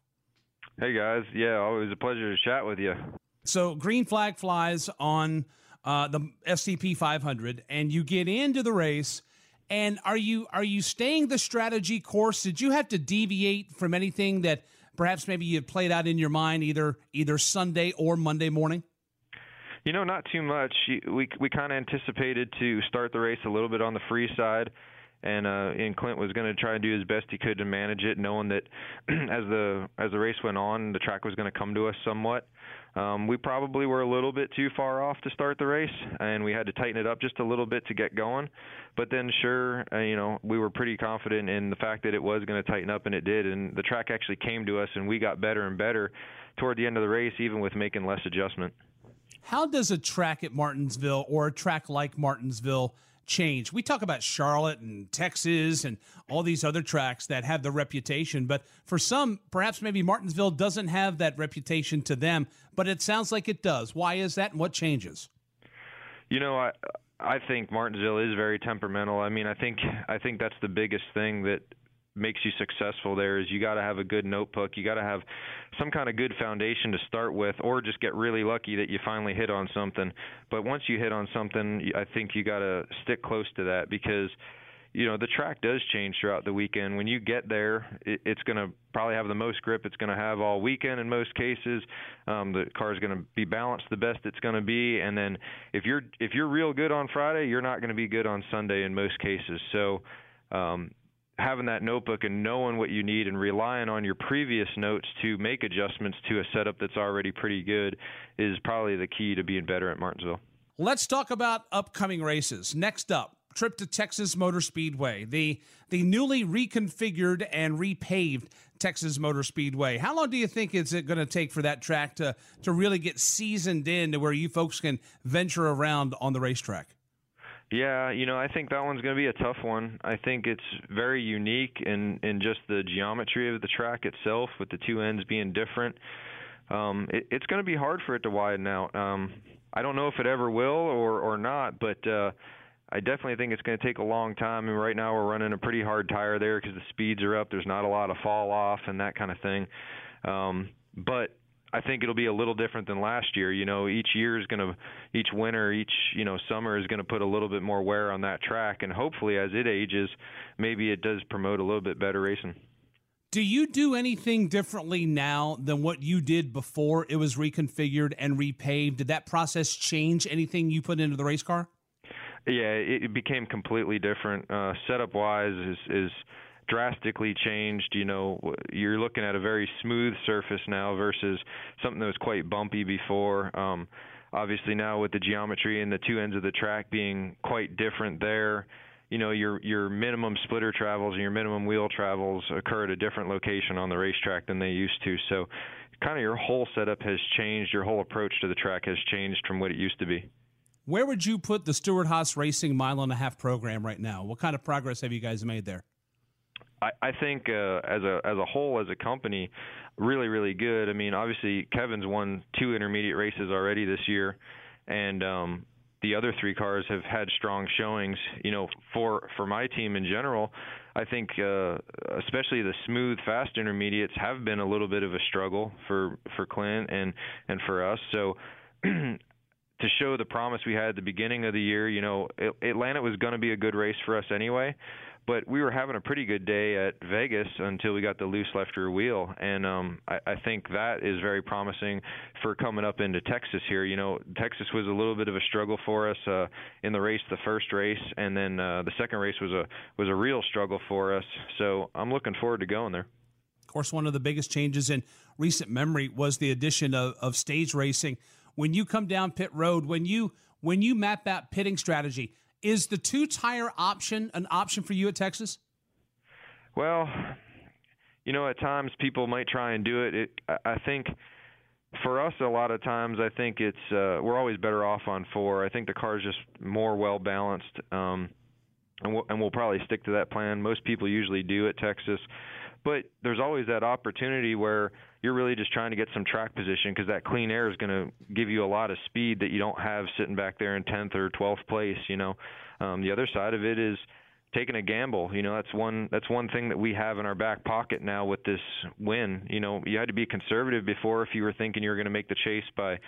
Hey, guys. Yeah, always a pleasure to chat with you. So, green flag flies on uh, the STP 500, and you get into the race. And are you are you staying the strategy course? Did you have to deviate from anything that perhaps maybe you had played out in your mind either either Sunday or Monday morning? You know, not too much. We we kind of anticipated to start the race a little bit on the free side, and uh, and Clint was going to try and do his best he could to manage it, knowing that *clears throat* as the as the race went on, the track was going to come to us somewhat. Um, we probably were a little bit too far off to start the race, and we had to tighten it up just a little bit to get going. But then, sure, uh, you know, we were pretty confident in the fact that it was going to tighten up, and it did. And the track actually came to us, and we got better and better toward the end of the race, even with making less adjustment. How does a track at Martinsville or a track like Martinsville change. We talk about Charlotte and Texas and all these other tracks that have the reputation, but for some, perhaps maybe Martinsville doesn't have that reputation to them, but it sounds like it does. Why is that and what changes? You know, I I think Martinsville is very temperamental. I mean, I think I think that's the biggest thing that makes you successful there is you got to have a good notebook. You got to have some kind of good foundation to start with, or just get really lucky that you finally hit on something. But once you hit on something, I think you got to stick close to that because you know the track does change throughout the weekend. When you get there, it, it's going to probably have the most grip it's going to have all weekend in most cases. Um, the car is going to be balanced the best it's going to be, and then if you're if you're real good on Friday, you're not going to be good on Sunday in most cases. So um, having that notebook and knowing what you need and relying on your previous notes to make adjustments to a setup that's already pretty good is probably the key to being better at Martinsville. Let's talk about upcoming races. Next up, trip to Texas Motor Speedway, the the newly reconfigured and repaved Texas Motor Speedway. How long do you think is it going to take for that track to to really get seasoned in to where you folks can venture around on the racetrack? Yeah, you know, I think that one's going to be a tough one. I think it's very unique in in just the geometry of the track itself, with the two ends being different. Um, it, it's going to be hard for it to widen out. Um, I don't know if it ever will or or not, but uh, I definitely think it's going to take a long time. And right now we're running a pretty hard tire there because the speeds are up. There's not a lot of fall off and that kind of thing. Um, but I think it'll be a little different than last year. You know, each year is going to, each winter, each you know summer is going to put a little bit more wear on that track, and hopefully, as it ages, maybe it does promote a little bit better racing. Do you do anything differently now than what you did before it was reconfigured and repaved? Did that process change anything you put into the race car? Yeah, it became completely different. Uh, setup wise, is is drastically changed. You know, you're looking at a very smooth surface now versus something that was quite bumpy before. Um, obviously, now with the geometry and the two ends of the track being quite different there, you know, your your minimum splitter travels and your minimum wheel travels occur at a different location on the racetrack than they used to. So, kind of your whole setup has changed. Your whole approach to the track has changed from what it used to be. Where would you put the Stewart Haas Racing mile and a half program right now? What kind of progress have you guys made there? I, think uh, as a as a whole as a company, really really good. I mean, obviously Kevin's won two intermediate races already this year, and um, the other three cars have had strong showings. You know, for for my team in general, I think uh, especially the smooth fast intermediates have been a little bit of a struggle for for Clint and and for us. So. *clears throat* to show the promise we had at the beginning of the year, you know, Atlanta was going to be a good race for us anyway but we were having a pretty good day at Vegas until we got the loose left rear wheel, and um, I, I think that is very promising for coming up into Texas here. You know, Texas was a little bit of a struggle for us uh, in the race, the first race, and then uh, the second race was a was a real struggle for us. So I'm looking forward to going there. Of course, one of the biggest changes in recent memory was the addition of, of stage racing. When you come down pit road, when you when you map out pitting strategy is the two tire option an option for you at Texas? Well, you know, at times people might try and do it. it I think for us, a lot of times, I think it's uh, we're always better off on four. I think the car is just more well balanced. Um, and we'll, and we'll probably stick to that plan. Most people usually do at Texas, but there's always that opportunity where you're really just trying to get some track position because that clean air is going to give you a lot of speed that you don't have sitting back there in 10th or 12th place. You know, um, the other side of it is taking a gamble. You know, that's one that's one thing that we have in our back pocket now with this win. You know, you had to be conservative before if you were thinking you were going to make the chase by,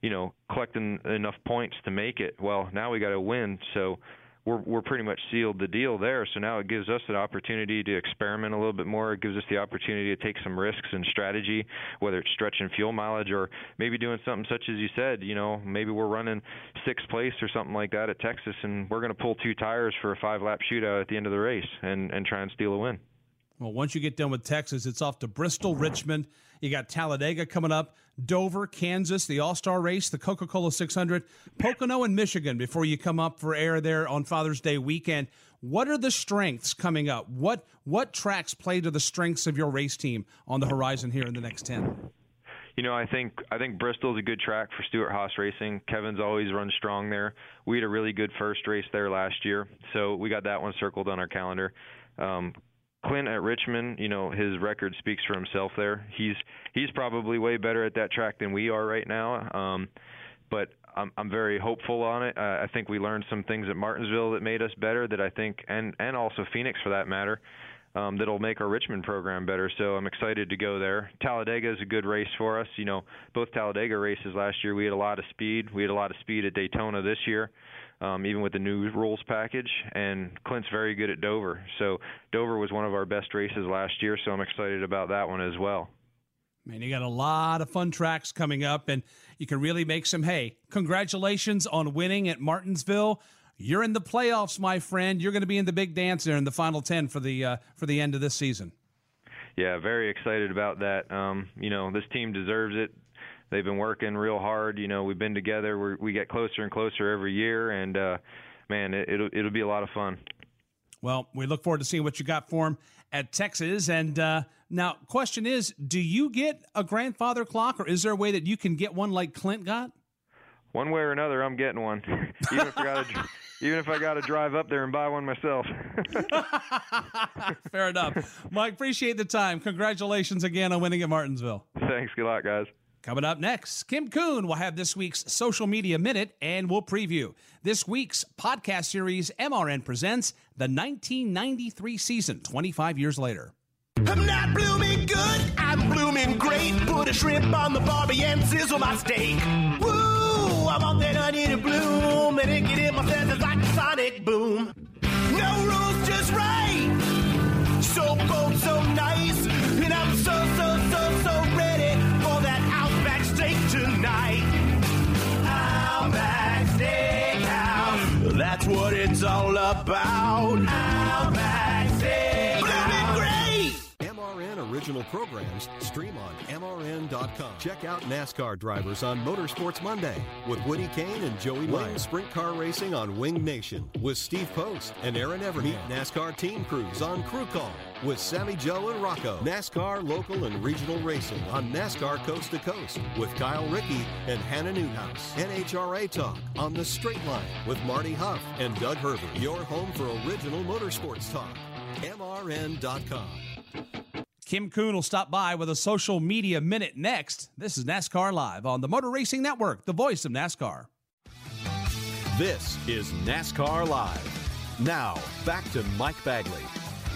you know, collecting enough points to make it. Well, now we got to win. So we're we're pretty much sealed the deal there. So now it gives us an opportunity to experiment a little bit more. It gives us the opportunity to take some risks and strategy, whether it's stretching fuel mileage or maybe doing something such as you said. You know, maybe we're running sixth place or something like that at Texas, and we're going to pull two tires for a five lap shootout at the end of the race and and try and steal a win. Well, once you get done with Texas, it's off to Bristol, Richmond. You got Talladega coming up, Dover, Kansas, the All Star race, the Coca Cola 600, Pocono, and Michigan before you come up for air there on Father's Day weekend. What are the strengths coming up? What what tracks play to the strengths of your race team on the horizon here in the next ten? You know, I think I think Bristol's a good track for Stewart Haas Racing. Kevin's always run strong there. We had a really good first race there last year, so we got that one circled on our calendar. Um, Clint at Richmond, you know, his record speaks for himself there. He's he's probably way better at that track than we are right now. Um, but I'm I'm very hopeful on it. Uh, I think we learned some things at Martinsville that made us better. That I think, and and also Phoenix for that matter, um, that'll make our Richmond program better. So I'm excited to go there. Talladega is a good race for us. You know, both Talladega races last year we had a lot of speed. We had a lot of speed at Daytona this year um, even with the new rules package. And Clint's very good at Dover. So Dover was one of our best races last year, so I'm excited about that one as well. Man, you got a lot of fun tracks coming up, and you can really make some hay. Congratulations on winning at Martinsville. You're in the playoffs, my friend. You're going to be in the big dance there in the final ten for the uh, for the end of this season. Yeah, very excited about that. Um, you know, this team deserves it they've been working real hard. You know, we've been together. we we get closer and closer every year, and uh, man, it, it'll it'll be a lot of fun. Well, we look forward to seeing what you got for him at Texas. And uh, now, question is, do you get a grandfather clock, or is there a way that you can get one like Clint got? One way or another, I'm getting one. *laughs* even if I got to, even if I got to drive up there and buy one myself. *laughs* Fair enough, Mike. Appreciate the time. Congratulations again on winning at Martinsville. Thanks a lot, guys. Coming up next, Kim Coon will have this week's social media minute and we'll preview this week's podcast series MRN presents the 1993 season 25 years later. I'm not blooming good, I'm blooming great. Put a shrimp on the barbie and sizzle my steak. Woo, I want that onion to bloom and it get all about. Original programs stream on MRN.com. Check out NASCAR drivers on Motorsports Monday with Woody Cain and Joey Wing Sprint Car Racing on Wing Nation with Steve Post and Aaron Evernham. Meet NASCAR Team Crews on Crew Call with Sammy Joe and Rocco. NASCAR local and regional racing on NASCAR Coast to Coast with Kyle Rickey and Hannah Newhouse. NHRA Talk on The Straight Line with Marty Huff and Doug Herbert. Your home for original motorsports talk. MRN.com. Kim Coon will stop by with a social media minute next. This is NASCAR Live on the Motor Racing Network, the voice of NASCAR. This is NASCAR Live. Now, back to Mike Bagley.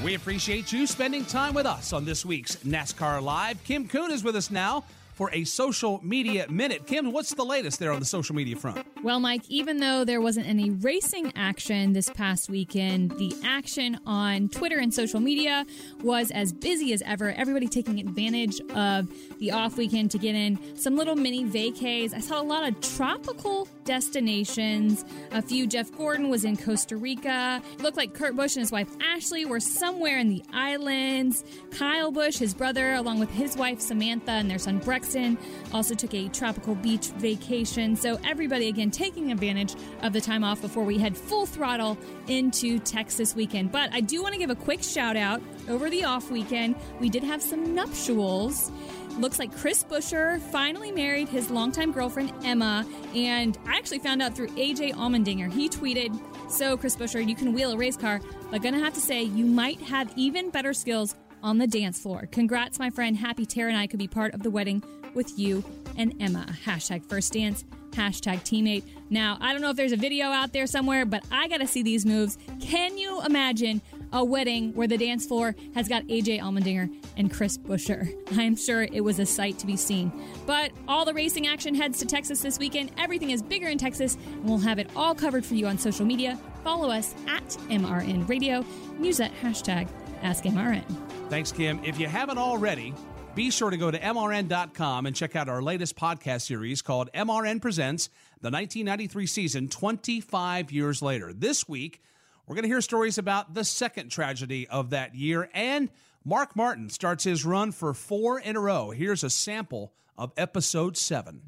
We appreciate you spending time with us on this week's NASCAR Live. Kim Coon is with us now for a social media minute. Kim, what's the latest there on the social media front? Well, Mike, even though there wasn't any racing action this past weekend, the action on Twitter and social media was as busy as ever. Everybody taking advantage of the off weekend to get in some little mini vacays. I saw a lot of tropical destinations. A few, Jeff Gordon was in Costa Rica. It looked like Kurt Busch and his wife Ashley were somewhere in the islands. Kyle Busch, his brother, along with his wife Samantha and their son Brexton, also took a tropical beach vacation. So everybody, again, taking advantage of the time off before we head full throttle into Texas weekend. But I do want to give a quick shout out over the off weekend. We did have some nuptials looks like Chris Buescher finally married his longtime girlfriend Emma. And I actually found out through AJ Allmendinger. He tweeted, So, Chris Buescher, you can wheel a race car, but gonna have to say you might have even better skills on the dance floor. Congrats, my friend. Happy Tara and I could be part of the wedding with you and Emma. Hashtag first dance, hashtag teammate. Now, I don't know if there's a video out there somewhere, but I gotta see these moves. Can you imagine a wedding where the dance floor has got AJ Allmendinger and Chris Buescher? *laughs* I'm sure it was a sight to be seen. But all the racing action heads to Texas this weekend. Everything is bigger in Texas, and we'll have it all covered for you on social media. Follow us at MRN Radio use that hashtag AskMRN. Thanks, Kim. If you haven't already, be sure to go to MRN.com and check out our latest podcast series called MRN Presents the 1993 season 25 years later. This week, we're going to hear stories about the second tragedy of that year, and Mark Martin starts his run for four in a row. Here's a sample of episode seven.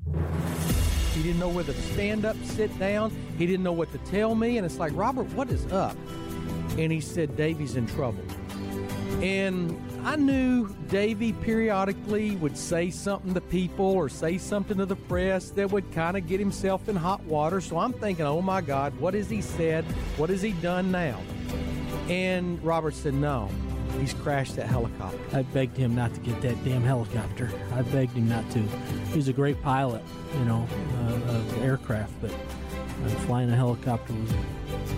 He didn't know whether to stand up, sit down. He didn't know what to tell me. And it's like, Robert, what is up? And he said, Davey's in trouble. And I knew Davey periodically would say something to people or say something to the press that would kind of get himself in hot water. So I'm thinking, oh my God, what has he said? What has he done now? And Robert said, no, he's crashed that helicopter. I begged him not to get that damn helicopter. I begged him not to. He's a great pilot, you know, uh, of aircraft, but uh, flying a helicopter was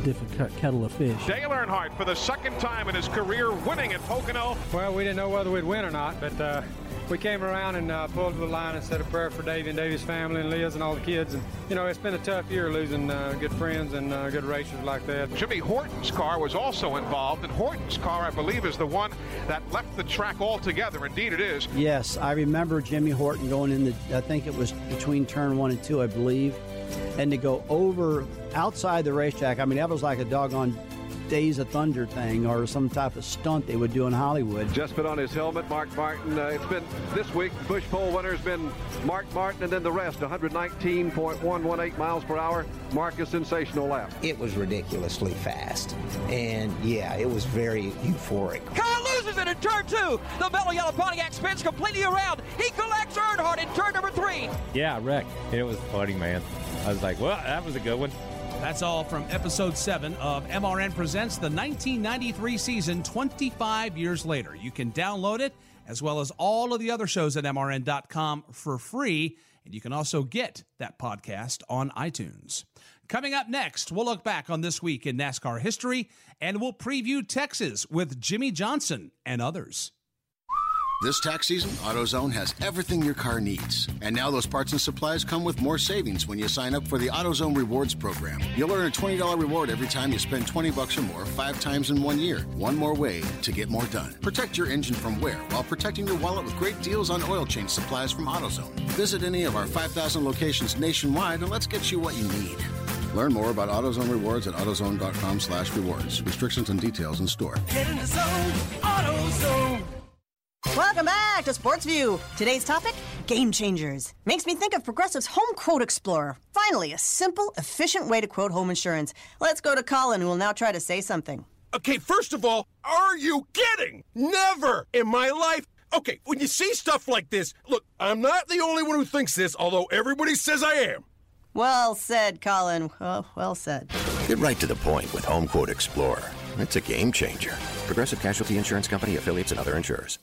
different cut- kettle of fish. Dale Earnhardt for the second time in his career winning at Pocono. Well, we didn't know whether we'd win or not, but uh, we came around and uh, pulled to the line and said a prayer for Davey and Davey's family and Liz and all the kids. And, you know, it's been a tough year losing uh, good friends and uh, good racers like that. Jimmy Horton's car was also involved, and Horton's car, I believe, is the one that left the track altogether. Indeed, it is. Yes, I remember Jimmy Horton going in the, I think it was between turn one and two, I believe, and to go over outside the racetrack. I mean, that was like a doggone Days of Thunder thing or some type of stunt they would do in Hollywood. Just put on his helmet, Mark Martin. Uh, it's been this week, Busch pole winner has been Mark Martin, and then the rest 119.118 miles per hour. Mark a sensational lap. It was ridiculously fast. And yeah, it was very euphoric. Kyle loses it in turn two. The mellow yellow Pontiac spins completely around. He collects Earnhardt in turn number three. Yeah, wreck. It was funny, man. I was like, well, that was a good one. That's all from episode 7 of MRN Presents the 1993 season 25 years later. You can download it as well as all of the other shows at MRN.com for free. And you can also get that podcast on iTunes. Coming up next, we'll look back on this week in NASCAR history and we'll preview Texas with Jimmie Johnson and others. This tax season, AutoZone has everything your car needs. And now those parts and supplies come with more savings when you sign up for the AutoZone Rewards program. You'll earn a $20 reward every time you spend 20 bucks or more five times in one year. One more way to get more done. Protect your engine from wear while protecting your wallet with great deals on oil change supplies from AutoZone. Visit any of our 5,000 locations nationwide and let's get you what you need. Learn more about AutoZone rewards at AutoZone.com slash rewards. Restrictions and details in store. Get in the zone, AutoZone. Welcome back to Sports View. Today's topic game changers. Makes me think of Progressive's Home Quote Explorer. Finally, a simple, efficient way to quote home insurance. Let's go to Colin, who will now try to say something. Okay, first of all, are you kidding? Never in my life. Okay, when you see stuff like this, look, I'm not the only one who thinks this, although everybody says I am. Well said, Colin. Well, well said. Get right to the point with Home Quote Explorer. It's a game changer. Progressive Casualty Insurance Company affiliates and other insurers.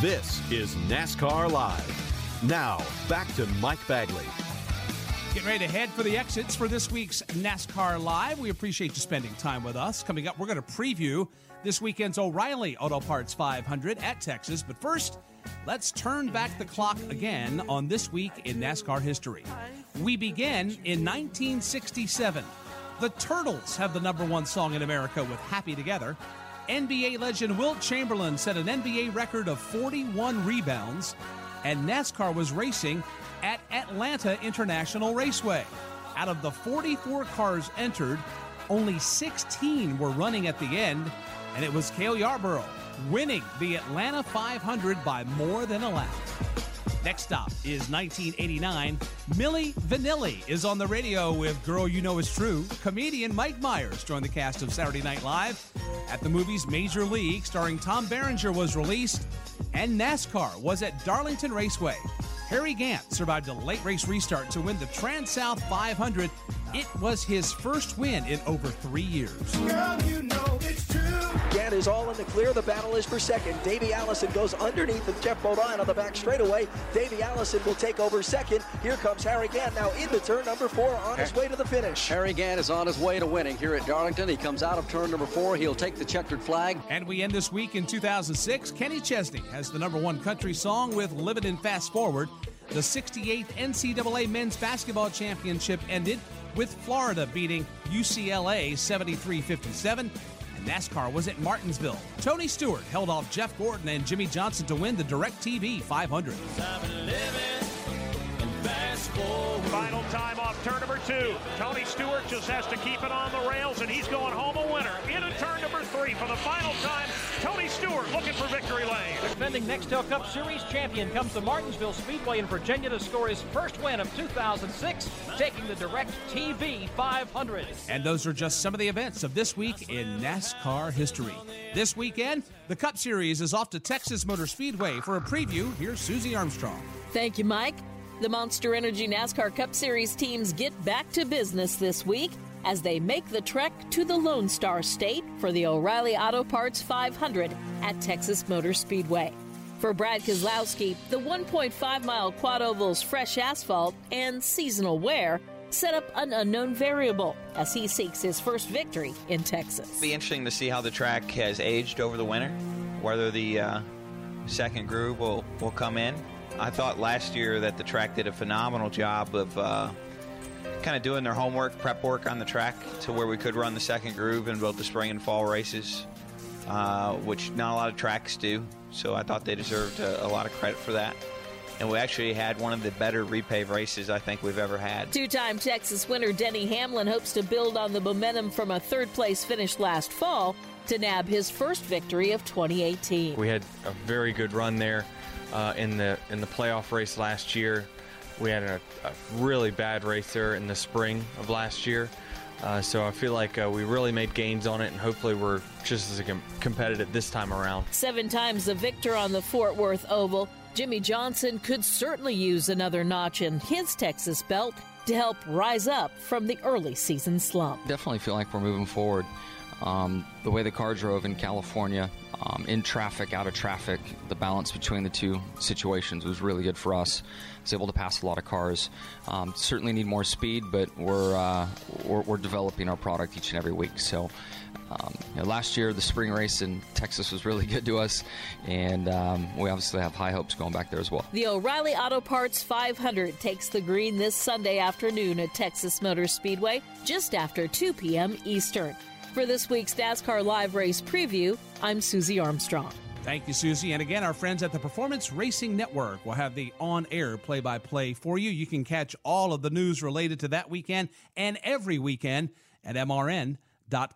This is NASCAR Live. Now, back to Mike Bagley. Getting ready to head for the exits for this week's NASCAR Live. We appreciate you spending time with us. Coming up, we're going to preview this weekend's O'Reilly Auto Parts 500 at Texas. But first, let's turn back the clock again on this week in NASCAR history. We begin in 1967. The Turtles have the number one song in America with Happy Together. NBA legend Wilt Chamberlain set an NBA record of 41 rebounds, and NASCAR was racing at Atlanta International Raceway. Out of the 44 cars entered, only 16 were running at the end, and it was Cale Yarborough winning the Atlanta 500 by more than a lap. Next stop is 1989. Milli Vanilli is on the radio with Girl You Know Is True. Comedian Mike Myers joined the cast of Saturday Night Live. At the movie's Major League, starring Tom Berenger, was released, and NASCAR was at Darlington Raceway. Harry Gant survived a late race restart to win the TranSouth 500 It was his first win in over three years. Girl, you know. Gant is all in the clear. The battle is for second. Davey Allison goes underneath of Geoff Bodine on the back straightaway. Davey Allison will take over second. Here comes Harry Gant now into turn number four on his way to the finish. Harry Gant is on his way to winning here at Darlington. He comes out of turn number four. He'll take the checkered flag. And we end this week in 2006. Kenny Chesney has the number one country song with Living in Fast Forward. The 68th NCAA Men's Basketball Championship ended with Florida beating UCLA 73 57. NASCAR was at Martinsville. Tony Stewart held off Jeff Gordon and Jimmie Johnson to win the DirecTV 500. Final time off turn number two. Tony Stewart just has to keep it on the rails, and he's going home a winner. Into turn number three for the final time. Tony Stewart looking for victory lane. Defending Nextel Cup Series champion comes to Martinsville Speedway in Virginia to score his first win of 2006, taking the Direct TV 500. And those are just some of the events of this week in NASCAR history. This weekend, the Cup Series is off to Texas Motor Speedway for a preview. Here's Susie Armstrong. Thank you, Mike. The Monster Energy NASCAR Cup Series teams get back to business this week as they make the trek to the Lone Star State for the O'Reilly Auto Parts 500 at Texas Motor Speedway. For Brad Keselowski, the 1.5 mile quad oval's fresh asphalt and seasonal wear set up an unknown variable as he seeks his first victory in Texas. It'll Be interesting to see how the track has aged over the winter, whether the uh, second groove will, will come in. I thought last year that the track did a phenomenal job of uh, kind of doing their homework, prep work on the track to where we could run the second groove in both the spring and fall races, uh, which not a lot of tracks do. So I thought they deserved a, a lot of credit for that. And we actually had one of the better repave races I think we've ever had. Two time Texas winner Denny Hamlin hopes to build on the momentum from a third place finish last fall to nab his first victory of 2018. We had a very good run there uh, in the in the playoff race last year. We had a, a really bad race there in the spring of last year. Uh, so I feel like uh, we really made gains on it, and hopefully we're just as com- competitive this time around. Seven times the victor on the Fort Worth Oval, Jimmie Johnson could certainly use another notch in his Texas belt to help rise up from the early season slump. Definitely feel like we're moving forward. Um, the way the car drove in California, um, in traffic, out of traffic, the balance between the two situations was really good for us. I was able to pass a lot of cars. Um, certainly need more speed, but we're, uh, we're, we're developing our product each and every week. So. Um, you know, last year, the spring race in Texas was really *laughs* good to us, and um, we obviously have high hopes going back there as well. The O'Reilly Auto Parts 500 takes the green this Sunday afternoon at Texas Motor Speedway, just after 2 p.m. Eastern. For this week's NASCAR Live Race Preview, I'm Susie Armstrong. Thank you, Susie. And again, our friends at the Performance Racing Network will have the on air play by play for you. You can catch all of the news related to that weekend and every weekend at MRN.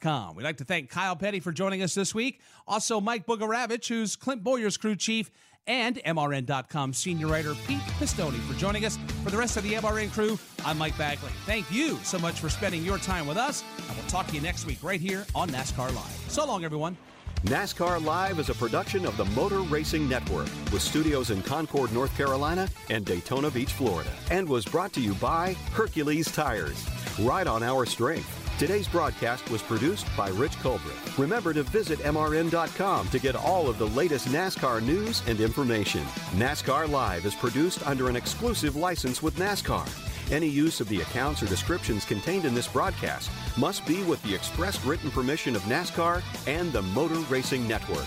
Com. We'd like to thank Kyle Petty for joining us this week. Also, Mike Bugarewicz, who's Clint Bowyer's crew chief, and MRN.com senior writer Pete Pistone for joining us. For the rest of the MRN crew, I'm Mike Bagley. Thank you so much for spending your time with us, and we'll talk to you next week right here on NASCAR Live. So long, everyone. NASCAR Live is a production of the Motor Racing Network with studios in Concord, North Carolina and Daytona Beach, Florida, and was brought to you by Hercules Tires. Ride on our strength. Today's broadcast was produced by Rich Culbreth. Remember to visit MRN.com to get all of the latest NASCAR news and information. NASCAR Live is produced under an exclusive license with NASCAR. Any use of the accounts or descriptions contained in this broadcast must be with the express written permission of NASCAR and the Motor Racing Network.